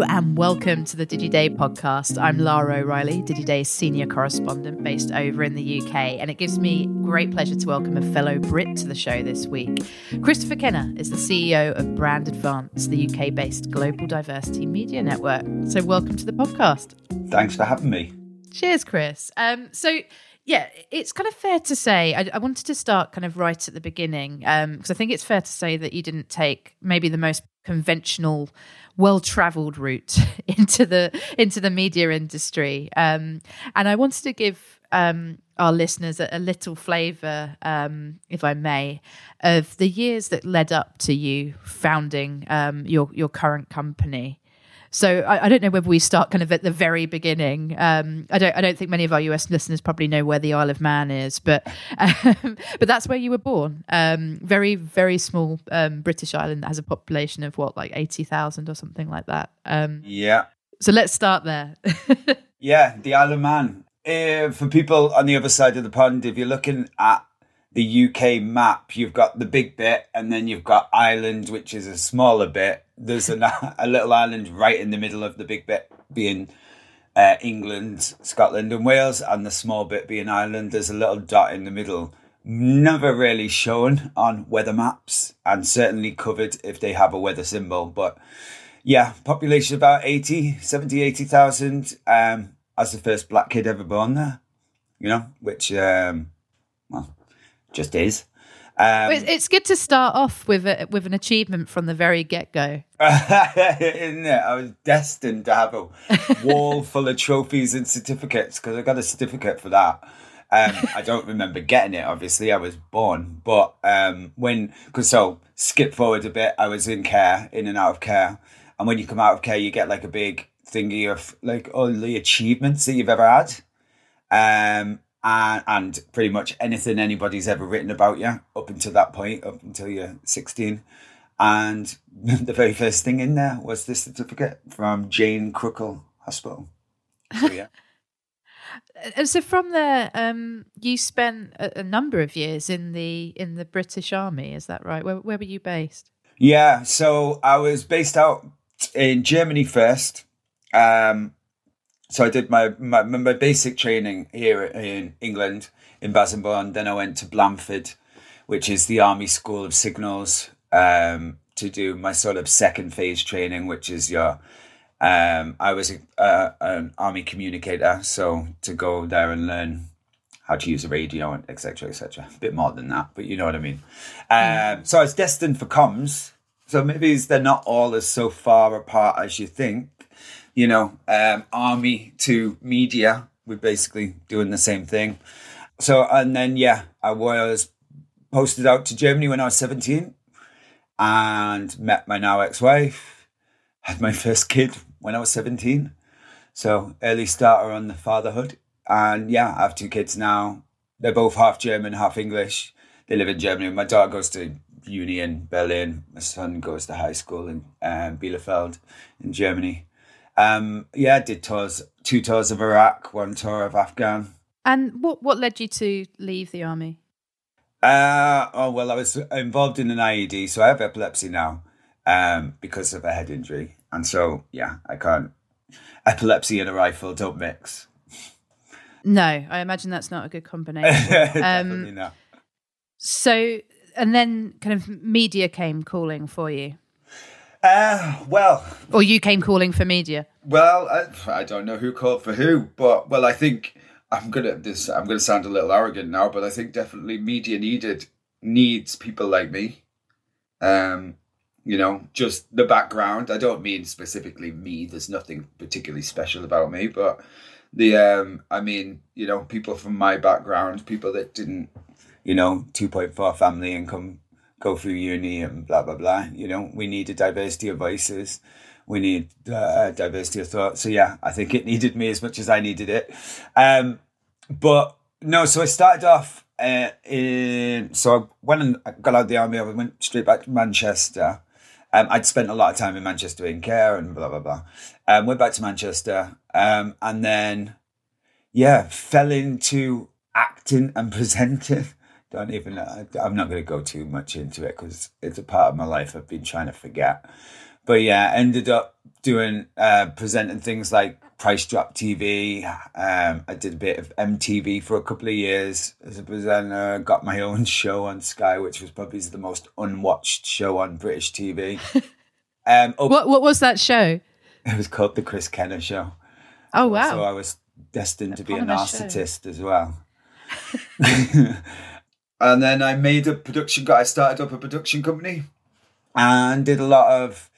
Hello and welcome to the DigiDay podcast. I'm Lara O'Reilly, DigiDay's senior correspondent based over in the UK, and it gives me great pleasure to welcome a fellow Brit to the show this week. Christopher Kenna is the CEO of Brand Advance, the UK based global diversity media network. So, welcome to the podcast. Thanks for having me. Cheers, Chris. Um, so, yeah, it's kind of fair to say. I, I, wanted to start kind of right at the beginning because um, I think it's fair to say that you didn't take maybe the most conventional well-traveled route into the into the media industry um, and i wanted to give um, our listeners a, a little flavor um, if i may of the years that led up to you founding um, your your current company so I, I, don't know whether we start kind of at the very beginning. Um, I don't. I don't think many of our US listeners probably know where the Isle of Man is, but um, but that's where you were born. Um, very very small um, British island that has a population of what like eighty thousand or something like that. Um, yeah. So let's start there. yeah, the Isle of Man. Uh, for people on the other side of the pond, if you're looking at the UK map, you've got the big bit, and then you've got Ireland, which is a smaller bit. There's a, a little island right in the middle of the big bit being uh, England, Scotland, and Wales, and the small bit being Ireland. There's a little dot in the middle. Never really shown on weather maps, and certainly covered if they have a weather symbol. But yeah, population about 80, 70, 80,000. Um, as the first black kid ever born there, you know, which, um, well, just is. Um, it's good to start off with a, with an achievement from the very get go. Isn't it? I was destined to have a wall full of trophies and certificates because I got a certificate for that. Um, I don't remember getting it. Obviously, I was born, but um, when because so skip forward a bit, I was in care, in and out of care, and when you come out of care, you get like a big thingy of like all the achievements that you've ever had. Um, and, and pretty much anything anybody's ever written about you up until that point, up until you're 16. And the very first thing in there was this certificate from Jane Crookall Hospital. So, yeah. and so from there, um, you spent a, a, number of years in the in the British Army. Is that right? Where, where were you based? Yeah, so I was based out in Germany first. Um, so I did my, my, my basic training here in England in Bassingbourn. Then I went to Blandford, which is the Army School of Signals, um, to do my sort of second phase training, which is your. Um, I was a, uh, an army communicator, so to go there and learn how to use a radio and etc. etc. A bit more than that, but you know what I mean. Um, so I was destined for comms. So maybe they're not all as so far apart as you think you know, um, army to media. We're basically doing the same thing. So, and then, yeah, I was posted out to Germany when I was 17 and met my now ex wife, had my first kid when I was 17. So, early starter on the fatherhood. And yeah, I have two kids now. They're both half German, half English. They live in Germany. My daughter goes to uni in Berlin. My son goes to high school in um, Bielefeld in Germany. Um, yeah, did tours, two tours of Iraq, one tour of Afghan. And what what led you to leave the army? Uh, oh well, I was involved in an IED, so I have epilepsy now um, because of a head injury, and so yeah, I can't. Epilepsy and a rifle don't mix. No, I imagine that's not a good combination. Definitely um, not. So, and then kind of media came calling for you. Uh, well, or you came calling for media. Well, I, I don't know who called for who, but well, I think I'm gonna this. I'm gonna sound a little arrogant now, but I think definitely media needed needs people like me. Um, you know, just the background. I don't mean specifically me. There's nothing particularly special about me, but the um, I mean, you know, people from my background, people that didn't, you know, two point four family income go through uni and blah blah blah. You know, we need a diversity of voices. We need uh, diversity of thought. So yeah, I think it needed me as much as I needed it. Um, but no, so I started off uh, in. So I went and I got out of the army. I went straight back to Manchester. Um, I'd spent a lot of time in Manchester in care and blah blah blah. Um, went back to Manchester, um, and then yeah, fell into acting and presenting don't even I'm not going to go too much into it because it's a part of my life I've been trying to forget. but yeah, ended up doing uh, presenting things like Price Drop TV. Um, I did a bit of MTV for a couple of years as a presenter. Got my own show on Sky, which was probably the most unwatched show on British TV. um, oh, what what was that show? It was called the Chris Kenna Show. Oh wow! So I was destined to be a narcissist show. as well. and then I made a production. I started up a production company and did a lot of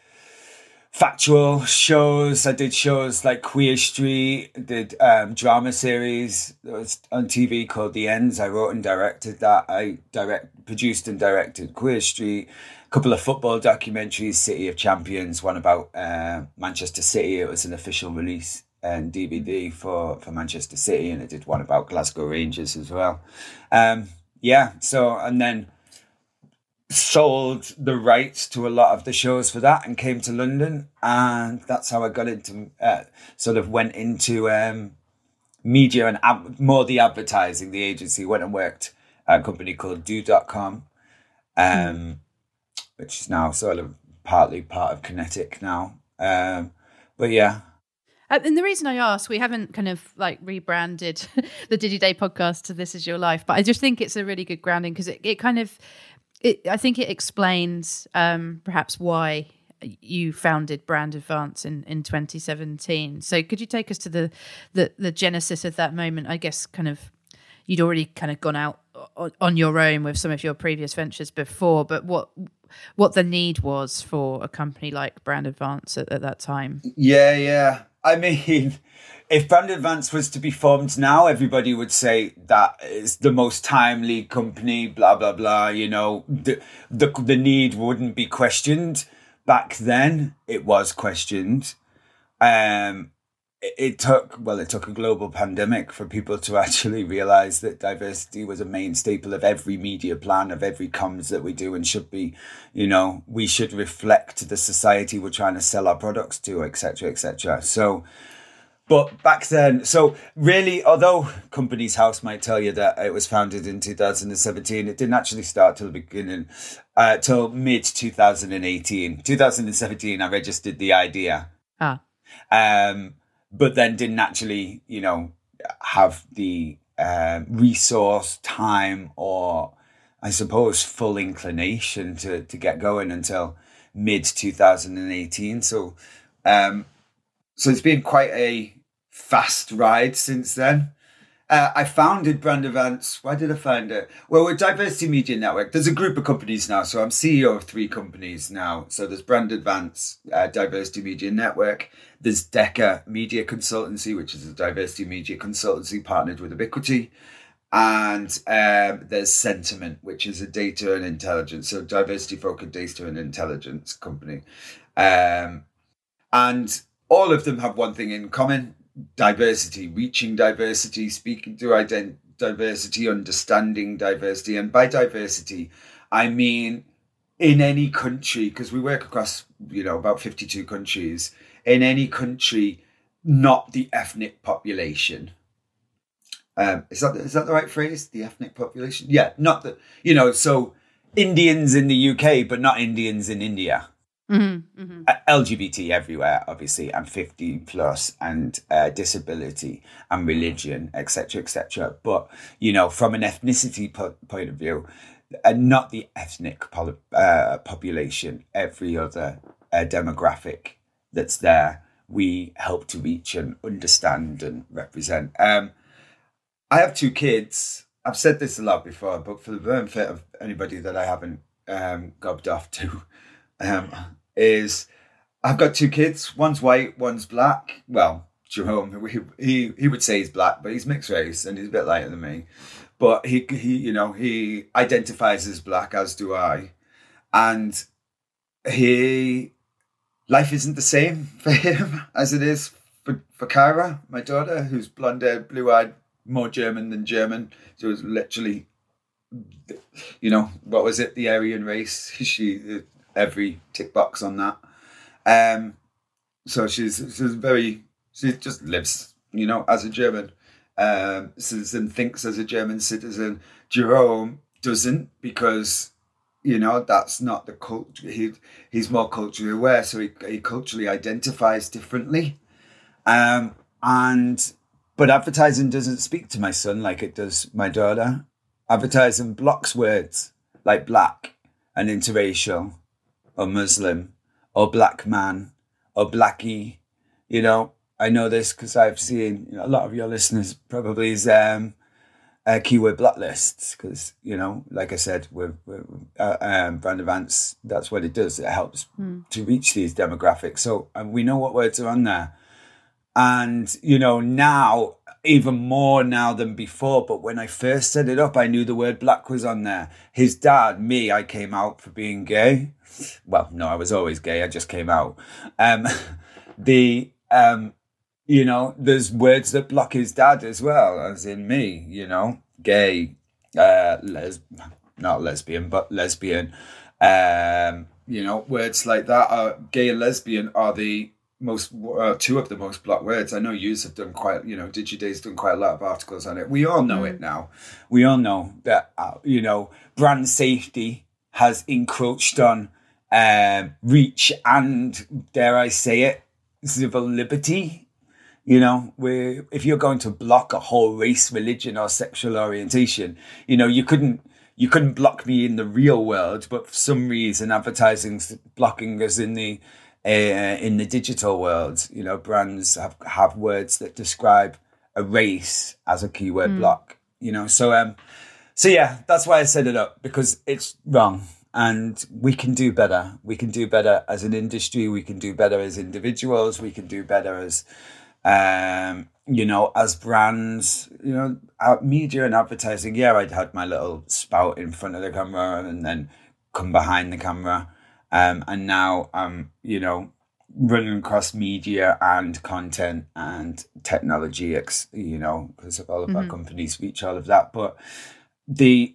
factual shows. I did shows like Queer Street, did um, drama series that was on TV called The Ends. I wrote and directed that. I direct produced and directed Queer Street. A couple of football documentaries, City of Champions, one about uh, Manchester City. It was an official release and DVD for, for Manchester City, and I did one about Glasgow Rangers as well. Um, yeah, so and then sold the rights to a lot of the shows for that and came to London, and that's how I got into uh, sort of went into um, media and more the advertising. The agency went and worked at a company called Do.com, um, mm. which is now sort of partly part of Kinetic now. Um, but yeah, uh, and the reason I ask, we haven't kind of like rebranded the Digiday podcast to This Is Your Life, but I just think it's a really good grounding because it, it kind of, it, I think it explains um, perhaps why you founded Brand Advance in, in 2017. So could you take us to the, the, the genesis of that moment? I guess kind of you'd already kind of gone out on your own with some of your previous ventures before, but what what the need was for a company like Brand Advance at, at that time? Yeah, yeah. I mean, if Brand Advance was to be formed now, everybody would say that is the most timely company, blah, blah, blah. You know, the, the, the need wouldn't be questioned. Back then, it was questioned. Um, it, took, well, it took a global pandemic for people to actually realize that diversity was a main staple of every media plan, of every comms that we do and should be, you know, we should reflect the society we're trying to sell our products to, etc., etc. So, but back then, so really, although Companies House might tell you that it was founded in 2017, it didn't actually start till the beginning, uh, till mid 2018. 2017, I registered the idea. Ah. Um, but then didn't actually, you know, have the uh, resource, time, or I suppose full inclination to to get going until mid 2018. So, um, so it's been quite a fast ride since then. Uh, I founded Brand Advance. Why did I find it? Well, we're Diversity Media Network. There's a group of companies now. So I'm CEO of three companies now. So there's Brand Advance, uh, Diversity Media Network. There's Deca Media Consultancy, which is a diversity media consultancy partnered with Ubiquity. And um, there's Sentiment, which is a data and intelligence, so diversity focused data and intelligence company. Um, and all of them have one thing in common diversity, reaching diversity, speaking to ident- diversity, understanding diversity. And by diversity, I mean in any country, because we work across, you know, about 52 countries, in any country, not the ethnic population. Um, is that is that the right phrase? The ethnic population? Yeah, not the you know. So Indians in the UK, but not Indians in India. Mm-hmm, mm-hmm. Uh, LGBT everywhere, obviously, and 50 plus, and uh, disability, and religion, etc., etc. But you know, from an ethnicity po- point of view, uh, not the ethnic pol- uh, population, every other uh, demographic that's there, we help to reach and understand and represent. Um, I have two kids. I've said this a lot before, but for the benefit of anybody that I haven't um, gobbed off to, um, is I've got two kids. One's white, one's black. Well, Jerome, he, he he would say he's black, but he's mixed race and he's a bit lighter than me. But he he you know he identifies as black, as do I, and he life isn't the same for him as it is for for Kyra, my daughter, who's blonde haired, blue eyed, more German than German. So it's literally, you know, what was it? The Aryan race. She every tick box on that. Um, so she's she's very she just lives, you know, as a German um, citizen, thinks as a German citizen. Jerome doesn't because you know that's not the culture he he's more culturally aware so he, he culturally identifies differently. Um and but advertising doesn't speak to my son like it does my daughter. Advertising blocks words like black and interracial or muslim or black man or blackie you know. I know this because i've seen you know, a lot of your listeners probably is um uh, keyword blacklists because you know, like I said, with, with uh, um, Brand Advance, that's what it does. It helps mm. to reach these demographics. So and we know what words are on there, and you know now even more now than before. But when I first set it up, I knew the word black was on there. His dad, me, I came out for being gay. Well, no, I was always gay. I just came out. Um, the um, you know, there's words that block his dad as well, as in me, you know, gay, uh, les- not lesbian, but lesbian. Um, you know, words like that are gay and lesbian are the most uh, two of the most blocked words. I know you have done quite, you know, DigiDay's done quite a lot of articles on it. We all know mm. it now. We all know that uh, you know brand safety has encroached on um, reach and dare I say it, civil liberty you know, where if you're going to block a whole race, religion, or sexual orientation, you know, you couldn't you couldn't block me in the real world, but for some reason, advertising's blocking us in the uh, in the digital world. You know, brands have have words that describe a race as a keyword mm. block. You know, so um, so yeah, that's why I set it up because it's wrong and we can do better. We can do better as an industry. We can do better as individuals. We can do better as um, you know, as brands, you know, media and advertising, yeah, I'd had my little spout in front of the camera and then come behind the camera. Um, and now I'm, you know, running across media and content and technology, you know, because of all of mm-hmm. our companies reach all of that. But the,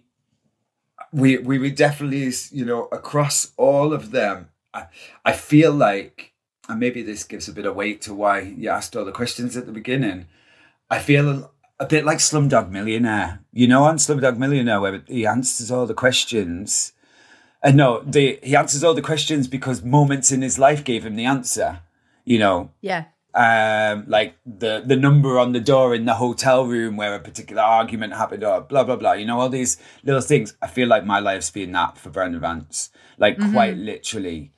we, we would definitely, you know, across all of them, I, I feel like and maybe this gives a bit of weight to why you asked all the questions at the beginning. I feel a, a bit like Slumdog Millionaire. You know, on Slumdog Millionaire, where he answers all the questions. And uh, no, the, he answers all the questions because moments in his life gave him the answer. You know. Yeah. Um, like the the number on the door in the hotel room where a particular argument happened, or blah blah blah. You know, all these little things. I feel like my life's been that for Brand Advance, like mm-hmm. quite literally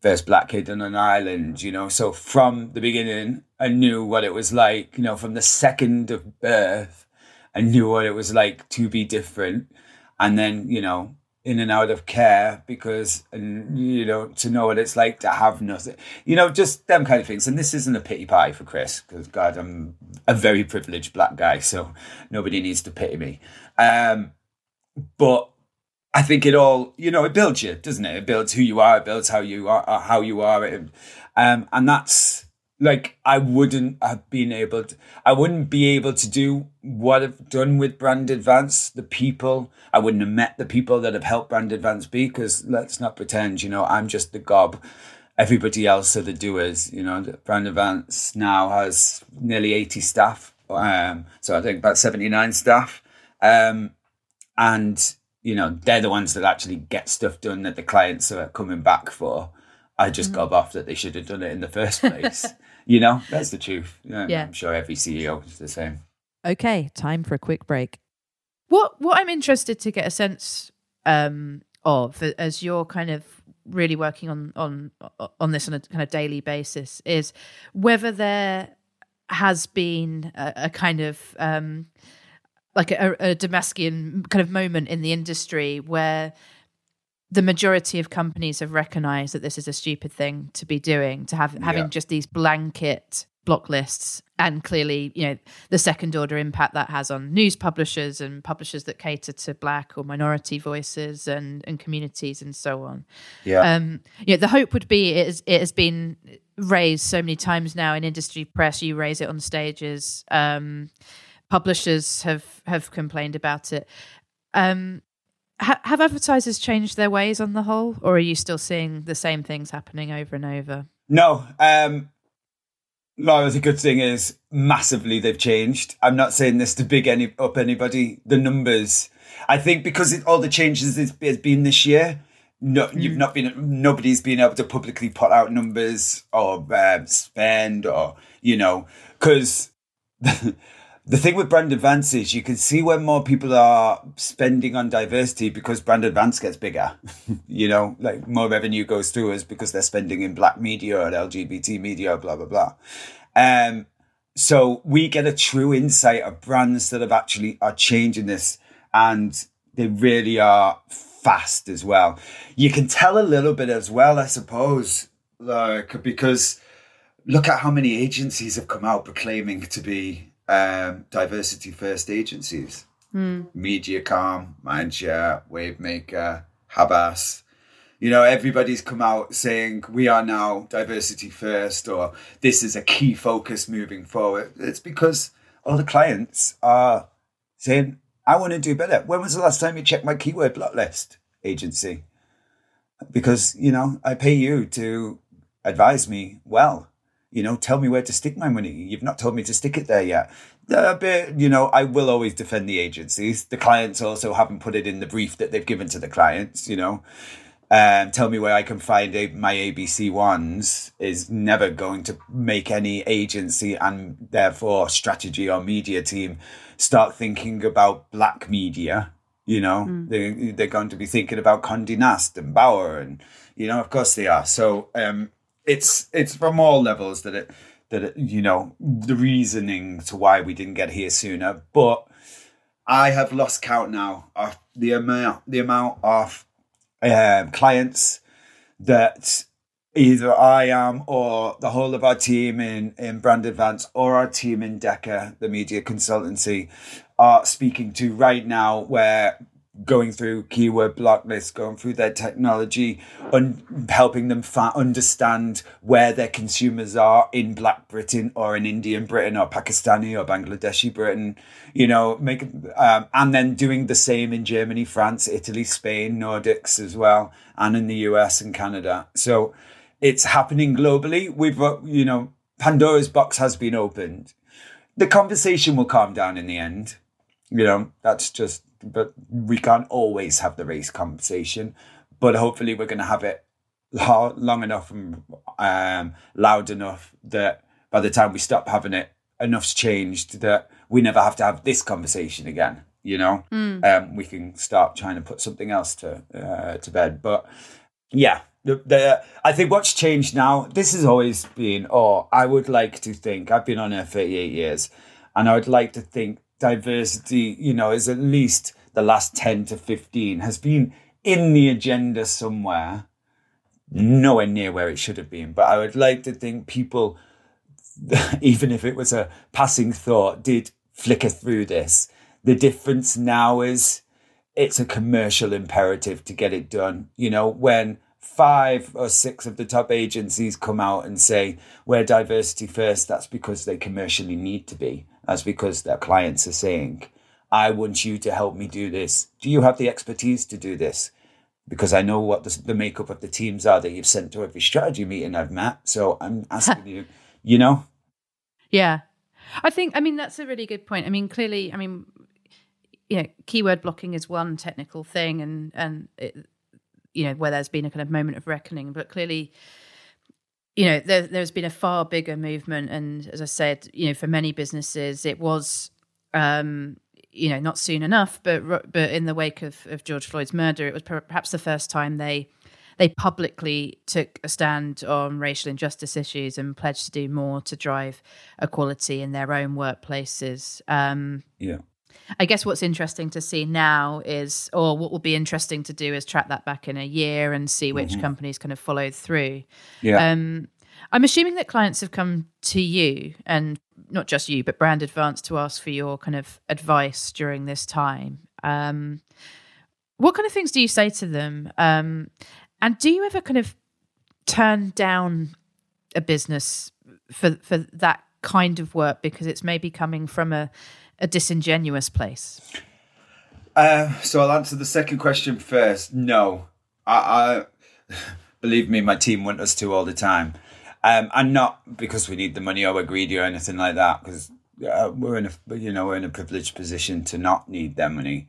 first black kid on an island, you know. So from the beginning, I knew what it was like, you know, from the second of birth, I knew what it was like to be different. And then, you know, in and out of care because, and, you know, to know what it's like to have nothing, you know, just them kind of things. And this isn't a pity party for Chris because, God, I'm a very privileged black guy, so nobody needs to pity me. Um, but I think it all, you know, it builds you, doesn't it? It builds who you are. It builds how you are, uh, how you are. Um, and that's like, I wouldn't have been able to, I wouldn't be able to do what I've done with Brand Advance, the people. I wouldn't have met the people that have helped Brand Advance be, because let's not pretend, you know, I'm just the gob. Everybody else are the doers, you know. Brand Advance now has nearly 80 staff. Um, so I think about 79 staff. Um, and you know, they're the ones that actually get stuff done that the clients are coming back for. I just mm. gob off that they should have done it in the first place. you know, that's the truth. Yeah, yeah. I'm sure every CEO is the same. Okay, time for a quick break. What what I'm interested to get a sense um, of as you're kind of really working on on on this on a kind of daily basis is whether there has been a, a kind of um, like a, a Damaskian kind of moment in the industry where the majority of companies have recognized that this is a stupid thing to be doing to have having yeah. just these blanket block lists and clearly you know the second order impact that has on news publishers and publishers that cater to black or minority voices and and communities and so on. Yeah. Um you know the hope would be it, is, it has been raised so many times now in industry press. You raise it on stages. Um publishers have have complained about it. Um, ha- have advertisers changed their ways on the whole, or are you still seeing the same things happening over and over? No, um, No, the good thing is massively they've changed. I'm not saying this to big any up anybody. The numbers, I think, because it, all the changes has, has been this year. No, mm. you've not been. Nobody's been able to publicly put out numbers or uh, spend or you know because. the thing with brand advance is you can see when more people are spending on diversity because brand advance gets bigger. you know, like more revenue goes through us because they're spending in black media or LGBT media, blah blah blah. Um, so we get a true insight of brands that have actually are changing this, and they really are fast as well. You can tell a little bit as well, I suppose, like because look at how many agencies have come out proclaiming to be um, diversity first agencies. Mm. Mediacom, Mindshare, Wavemaker, Havas. You know, everybody's come out saying we are now diversity first or this is a key focus moving forward. It's because all the clients are saying, I want to do better. When was the last time you checked my keyword block list agency? Because, you know, I pay you to advise me well you know, tell me where to stick my money. You've not told me to stick it there yet. A bit, you know, I will always defend the agencies. The clients also haven't put it in the brief that they've given to the clients, you know. Um, tell me where I can find a, my ABC ones is never going to make any agency and therefore strategy or media team start thinking about black media. You know, mm. they, they're going to be thinking about Condé Nast and Bauer, and you know, of course they are. So um, it's it's from all levels that it that it, you know the reasoning to why we didn't get here sooner. But I have lost count now of the amount the amount of um, clients that either I am or the whole of our team in, in Brand Advance or our team in Deca, the media consultancy, are speaking to right now where going through keyword block lists, going through their technology, and helping them fa- understand where their consumers are in Black Britain or in Indian Britain or Pakistani or Bangladeshi Britain, you know, make um, and then doing the same in Germany, France, Italy, Spain, Nordics as well, and in the US and Canada. So it's happening globally. We've, you know, Pandora's box has been opened. The conversation will calm down in the end. You know, that's just but we can't always have the race conversation. But hopefully, we're going to have it long enough and um, loud enough that by the time we stop having it, enough's changed that we never have to have this conversation again. You know, mm. um, we can start trying to put something else to uh, to bed. But yeah, the, the I think what's changed now. This has always been, or I would like to think. I've been on air thirty eight years, and I would like to think diversity, you know, is at least the last 10 to 15 has been in the agenda somewhere, nowhere near where it should have been. But I would like to think people, even if it was a passing thought, did flicker through this. The difference now is it's a commercial imperative to get it done. You know, when five or six of the top agencies come out and say we're diversity first, that's because they commercially need to be. That's because their clients are saying, I want you to help me do this. Do you have the expertise to do this? Because I know what the, the makeup of the teams are that you've sent to every strategy meeting I've met. So I'm asking you, you know? Yeah. I think, I mean, that's a really good point. I mean, clearly, I mean, you know, keyword blocking is one technical thing and, and, it, you know, where there's been a kind of moment of reckoning, but clearly, you know, there, there's been a far bigger movement. And as I said, you know, for many businesses, it was, um, you know, not soon enough, but but in the wake of, of George Floyd's murder, it was perhaps the first time they they publicly took a stand on racial injustice issues and pledged to do more to drive equality in their own workplaces. Um, yeah. I guess what's interesting to see now is, or what will be interesting to do is track that back in a year and see which mm-hmm. companies kind of followed through. Yeah. Um, I'm assuming that clients have come to you and not just you, but Brand Advance to ask for your kind of advice during this time. Um, what kind of things do you say to them? Um, and do you ever kind of turn down a business for for that kind of work because it's maybe coming from a, a disingenuous place? Uh, so I'll answer the second question first. No, I, I believe me, my team want us to all the time. Um, and not because we need the money or we're greedy or anything like that, because uh, we're in a you know we're in a privileged position to not need their money.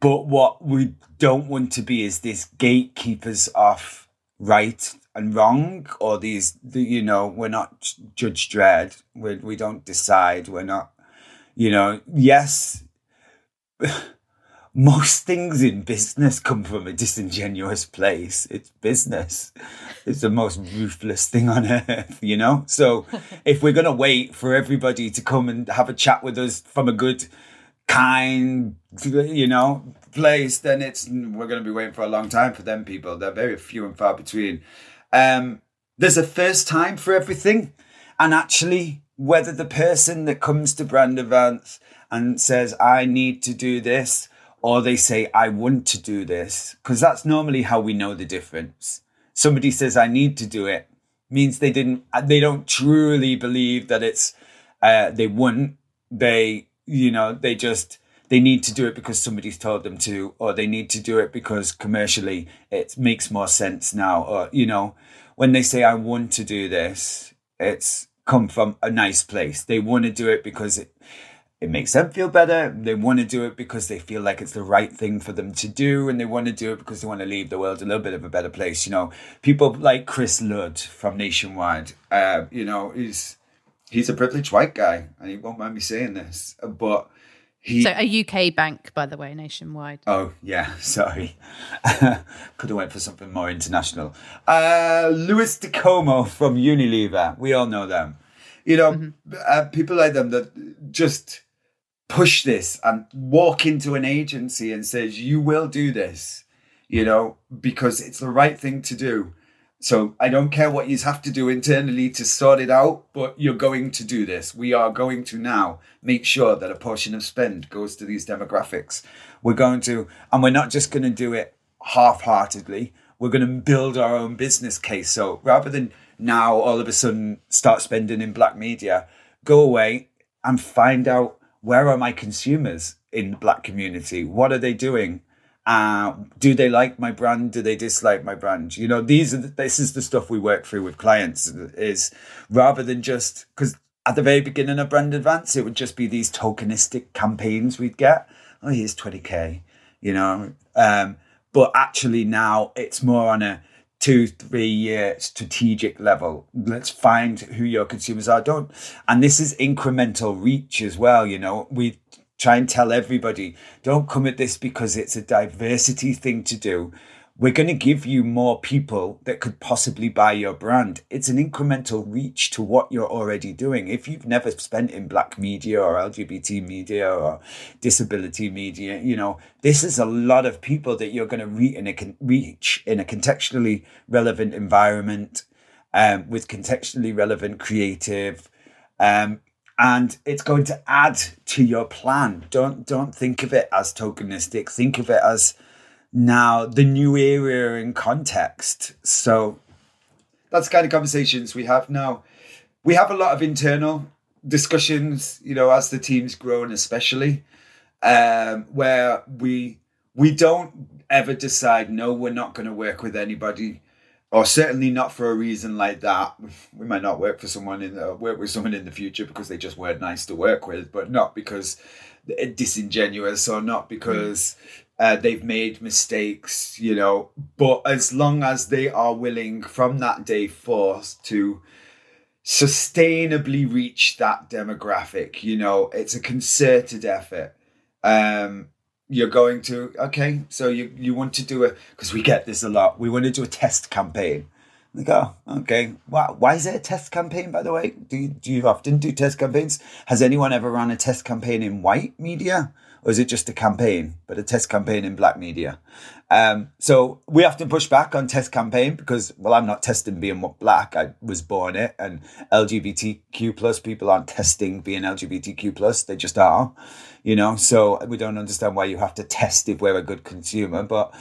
But what we don't want to be is this gatekeepers of right and wrong, or these the, you know we're not Judge Dredd. We we don't decide. We're not you know yes. most things in business come from a disingenuous place. It's business. It's the most ruthless thing on earth, you know? So if we're going to wait for everybody to come and have a chat with us from a good, kind, you know, place, then it's, we're going to be waiting for a long time for them people. They're very few and far between. Um, there's a first time for everything. And actually, whether the person that comes to Brand Advance and says, I need to do this, or they say, I want to do this, because that's normally how we know the difference. Somebody says, I need to do it, means they didn't, they don't truly believe that it's, uh, they wouldn't. They, you know, they just, they need to do it because somebody's told them to, or they need to do it because commercially it makes more sense now. Or, you know, when they say, I want to do this, it's come from a nice place. They want to do it because it, it makes them feel better. They want to do it because they feel like it's the right thing for them to do, and they want to do it because they want to leave the world a little bit of a better place. You know, people like Chris Ludd from Nationwide. Uh, you know, he's he's a privileged white guy, and he won't mind me saying this, but he. So a UK bank, by the way, Nationwide. Oh yeah, sorry, could have went for something more international. Uh, Luis Di Como from Unilever. We all know them. You know, mm-hmm. uh, people like them that just push this and walk into an agency and says, you will do this, you know, because it's the right thing to do. So I don't care what you have to do internally to sort it out, but you're going to do this. We are going to now make sure that a portion of spend goes to these demographics. We're going to, and we're not just going to do it half heartedly. We're going to build our own business case. So rather than now all of a sudden start spending in black media, go away and find out where are my consumers in the black community? What are they doing? Uh, do they like my brand? Do they dislike my brand? You know, these are the, this is the stuff we work through with clients. Is rather than just because at the very beginning of Brand Advance, it would just be these tokenistic campaigns we'd get. Oh, here's twenty k. You know, um, but actually now it's more on a two, three year strategic level. Let's find who your consumers are. Don't, and this is incremental reach as well. You know, we try and tell everybody don't come at this because it's a diversity thing to do we're going to give you more people that could possibly buy your brand. It's an incremental reach to what you're already doing. If you've never spent in black media or LGBT media or disability media, you know, this is a lot of people that you're going to reach in a, reach in a contextually relevant environment um, with contextually relevant creative. Um, and it's going to add to your plan. Don't don't think of it as tokenistic. Think of it as now the new era in context. So that's kind of conversations we have now. We have a lot of internal discussions, you know, as the team's grown, especially um, where we we don't ever decide no, we're not going to work with anybody, or certainly not for a reason like that. We might not work for someone in the, work with someone in the future because they just weren't nice to work with, but not because they're disingenuous or not because uh, they've made mistakes, you know, but as long as they are willing from that day forth to sustainably reach that demographic, you know, it's a concerted effort. Um, you're going to okay, so you you want to do a because we get this a lot. We want to do a test campaign. They go, okay. Why, why is it a test campaign, by the way? Do you, do you often do test campaigns? Has anyone ever run a test campaign in white media? or is it just a campaign, but a test campaign in black media? Um, so we often push back on test campaign because, well, I'm not testing being black. I was born it, and LGBTQ plus people aren't testing being LGBTQ plus. They just are, you know. So we don't understand why you have to test if we're a good consumer, but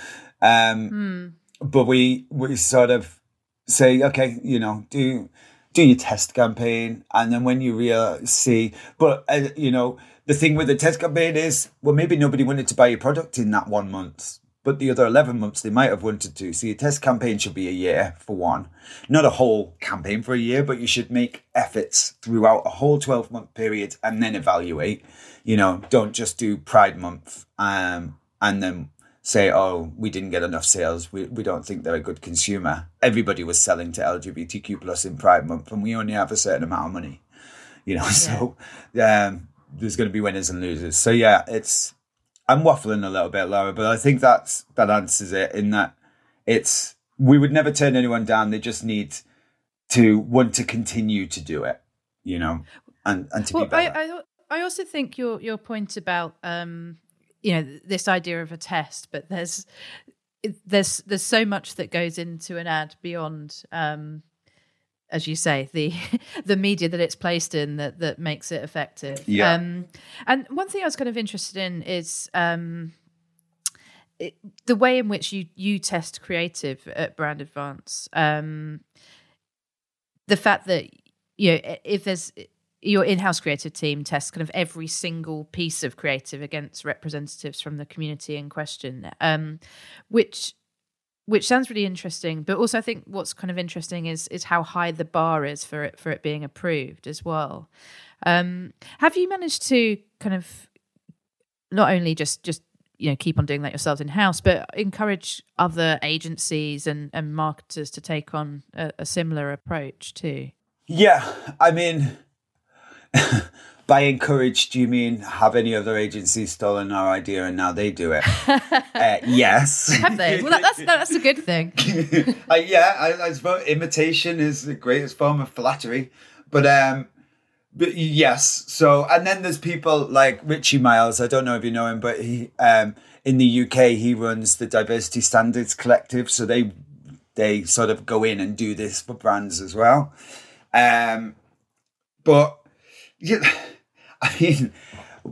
um, mm. but we we sort of say, okay, you know, do do your test campaign, and then when you real see, but uh, you know the thing with the test campaign is, well, maybe nobody wanted to buy your product in that one month. But the other 11 months they might have wanted to. So your test campaign should be a year for one, not a whole campaign for a year, but you should make efforts throughout a whole 12 month period and then evaluate. You know, don't just do Pride Month um, and then say, oh, we didn't get enough sales. We, we don't think they're a good consumer. Everybody was selling to LGBTQ plus in Pride Month and we only have a certain amount of money. You know, yeah. so um, there's going to be winners and losers. So yeah, it's I'm waffling a little bit, Laura, but I think that's that answers it. In that it's we would never turn anyone down. They just need to want to continue to do it, you know, and and to well, be better. I, I, I also think your your point about um, you know this idea of a test, but there's there's there's so much that goes into an ad beyond um, as you say, the the media that it's placed in that that makes it effective. Yeah. Um, and one thing I was kind of interested in is um, it, the way in which you you test creative at Brand Advance. Um, the fact that you know if there's your in-house creative team tests kind of every single piece of creative against representatives from the community in question, um, which which sounds really interesting but also i think what's kind of interesting is is how high the bar is for it for it being approved as well. Um, have you managed to kind of not only just just you know keep on doing that yourselves in house but encourage other agencies and and marketers to take on a, a similar approach too? Yeah i mean by encouraged, do you mean have any other agencies stolen our idea and now they do it? uh, yes. Have they? Well, that, that's that's a good thing. uh, yeah, I, I suppose imitation is the greatest form of flattery, but um, but yes. So and then there's people like Richie Miles. I don't know if you know him, but he um in the UK he runs the Diversity Standards Collective. So they they sort of go in and do this for brands as well. Um, but yeah I mean,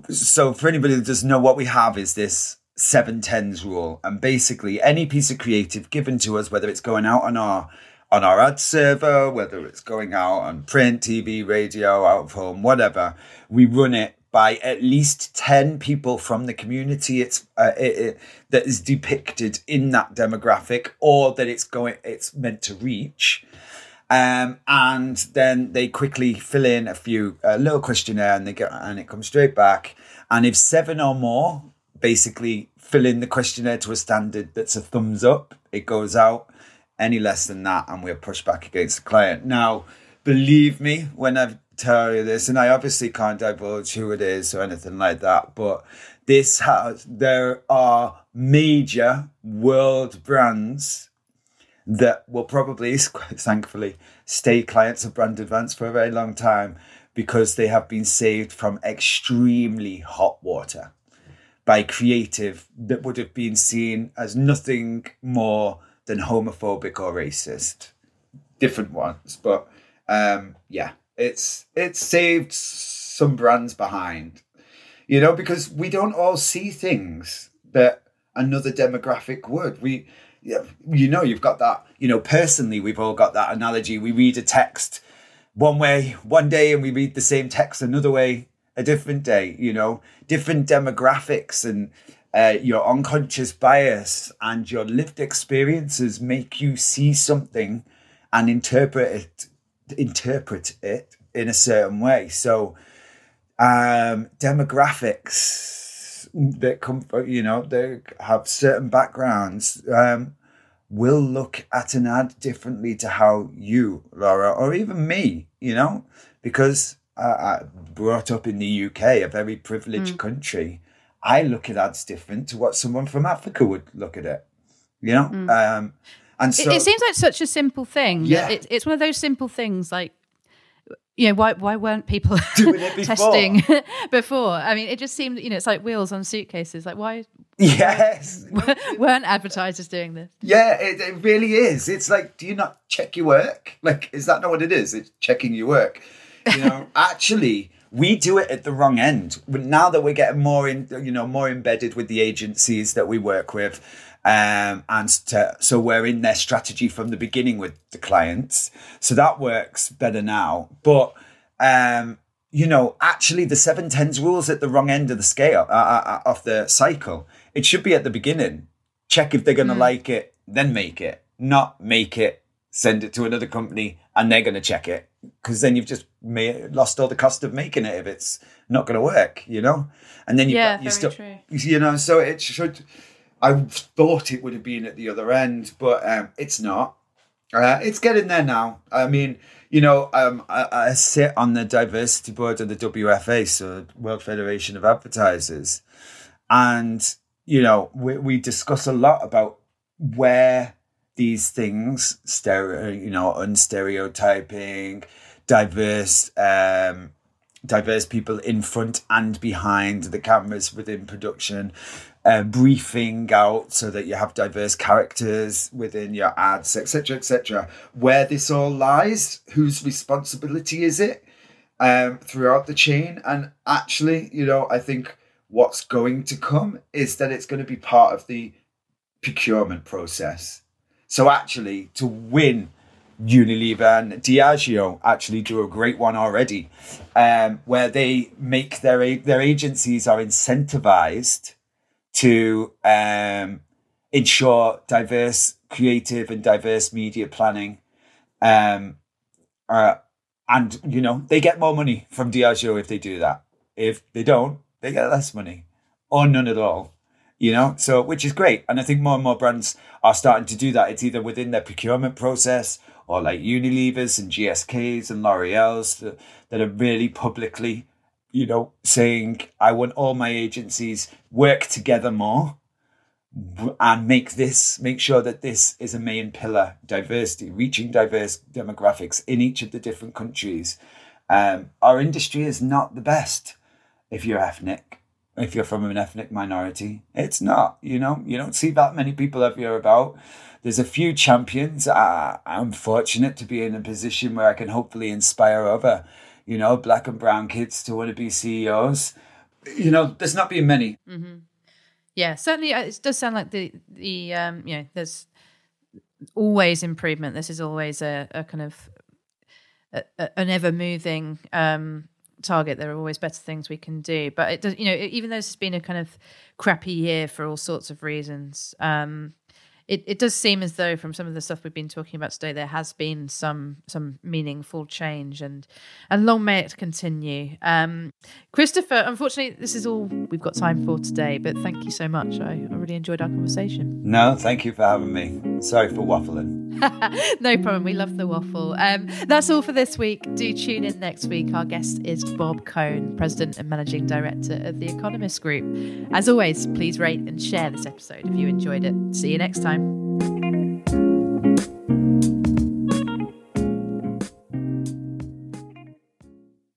so for anybody that doesn't know, what we have is this seven tens rule, and basically any piece of creative given to us, whether it's going out on our on our ad server, whether it's going out on print, TV, radio, out of home, whatever, we run it by at least 10 people from the community it's uh, it, it, that is depicted in that demographic or that it's going it's meant to reach um, and then they quickly fill in a few a little questionnaire and they get and it comes straight back. And if seven or more basically fill in the questionnaire to a standard that's a thumbs up, it goes out. Any less than that, and we're pushed back against the client. Now, believe me when I tell you this, and I obviously can't divulge who it is or anything like that, but this has there are major world brands that will probably, thankfully, stay clients of Brand Advance for a very long time because they have been saved from extremely hot water by creative that would have been seen as nothing more than homophobic or racist. Different ones, but um, yeah, it's it's saved some brands behind, you know, because we don't all see things that another demographic would. We you know, you've got that, you know, personally, we've all got that analogy. We read a text one way one day and we read the same text another way a different day, you know, different demographics and uh, your unconscious bias and your lived experiences make you see something and interpret it, interpret it in a certain way. So, um, demographics that come, from, you know, they have certain backgrounds, um, will look at an ad differently to how you, Laura, or even me, you know, because I, I brought up in the UK, a very privileged mm. country. I look at ads different to what someone from Africa would look at it, you know. Mm. Um, and so, it, it, seems like such a simple thing. Yeah, it, it's one of those simple things like you know why why weren't people doing before? testing before? I mean it just seemed you know it's like wheels on suitcases. Like why yes. weren't advertisers doing this? Yeah it, it, really is. It's like do you not check your work? Like is that not what it is? It's checking your work. You know actually we do it at the wrong end. Now that we're getting more in you know more embedded with the agencies that we work with um, and to, so we're in their strategy from the beginning with the clients. So that works better now. But, um, you know, actually the seven tens rules at the wrong end of the scale, uh, uh, uh, of the cycle. It should be at the beginning. check if they're going to like it, then make it. Not make it, send it to another company, and they're going to check it because then you've just made, lost all the cost of making it if it's not going to work, you know. And then you Yeah, you very still true. you know. So it should. I thought it would have been at the other end, but um, it's not. Uh, it's getting there now. I mean, you know, um, I, I sit on the diversity board of the WFA, so World Federation of Advertisers, and you know, we, we discuss a lot about where these things, stereo, you know, unstereotyping, diverse, um, diverse people in front and behind the cameras within production, briefing out so that you have diverse characters within your ads, etc., etc. Where this all lies, whose responsibility is it um, throughout the chain? And actually, you know, I think what's going to come is that it's going to be part of the procurement process. So actually, to win Unilever and Diageo actually do a great one already, um, where they make their their agencies are incentivized to um, ensure diverse creative and diverse media planning, um, uh, and you know they get more money from Diageo if they do that. If they don't, they get less money or none at all you know? So which is great. And i think more and more brands are starting to do that. It's either within their procurement process or like unilevers and gsk's and l'oreal's that, that are really publicly you know saying i want all my agencies work together more and make this make sure that this is a main pillar diversity reaching diverse demographics in each of the different countries um, our industry is not the best if you're ethnic if you're from an ethnic minority. It's not, you know, you don't see that many people up here about. There's a few champions. Uh, I'm fortunate to be in a position where I can hopefully inspire other, you know, black and brown kids to want to be CEOs. You know, there's not been many. Yeah, certainly uh, it does sound like the the um, you know there's always improvement. This is always a, a kind of a, a- an ever moving um, target. There are always better things we can do, but it does you know even though has been a kind of crappy year for all sorts of reasons. Um, it, it does seem as though from some of the stuff we've been talking about today there has been some some meaningful change and and long may it continue um christopher unfortunately this is all we've got time for today but thank you so much i, I really enjoyed our conversation No, thank you for having me. Sorry for waffling. no problem we love the waffle. Um that's all for this week. Do tune in next week. Our guest is bob cohn president and managing director of the economist group. As always please rate and share this episode if you enjoyed it. See you next time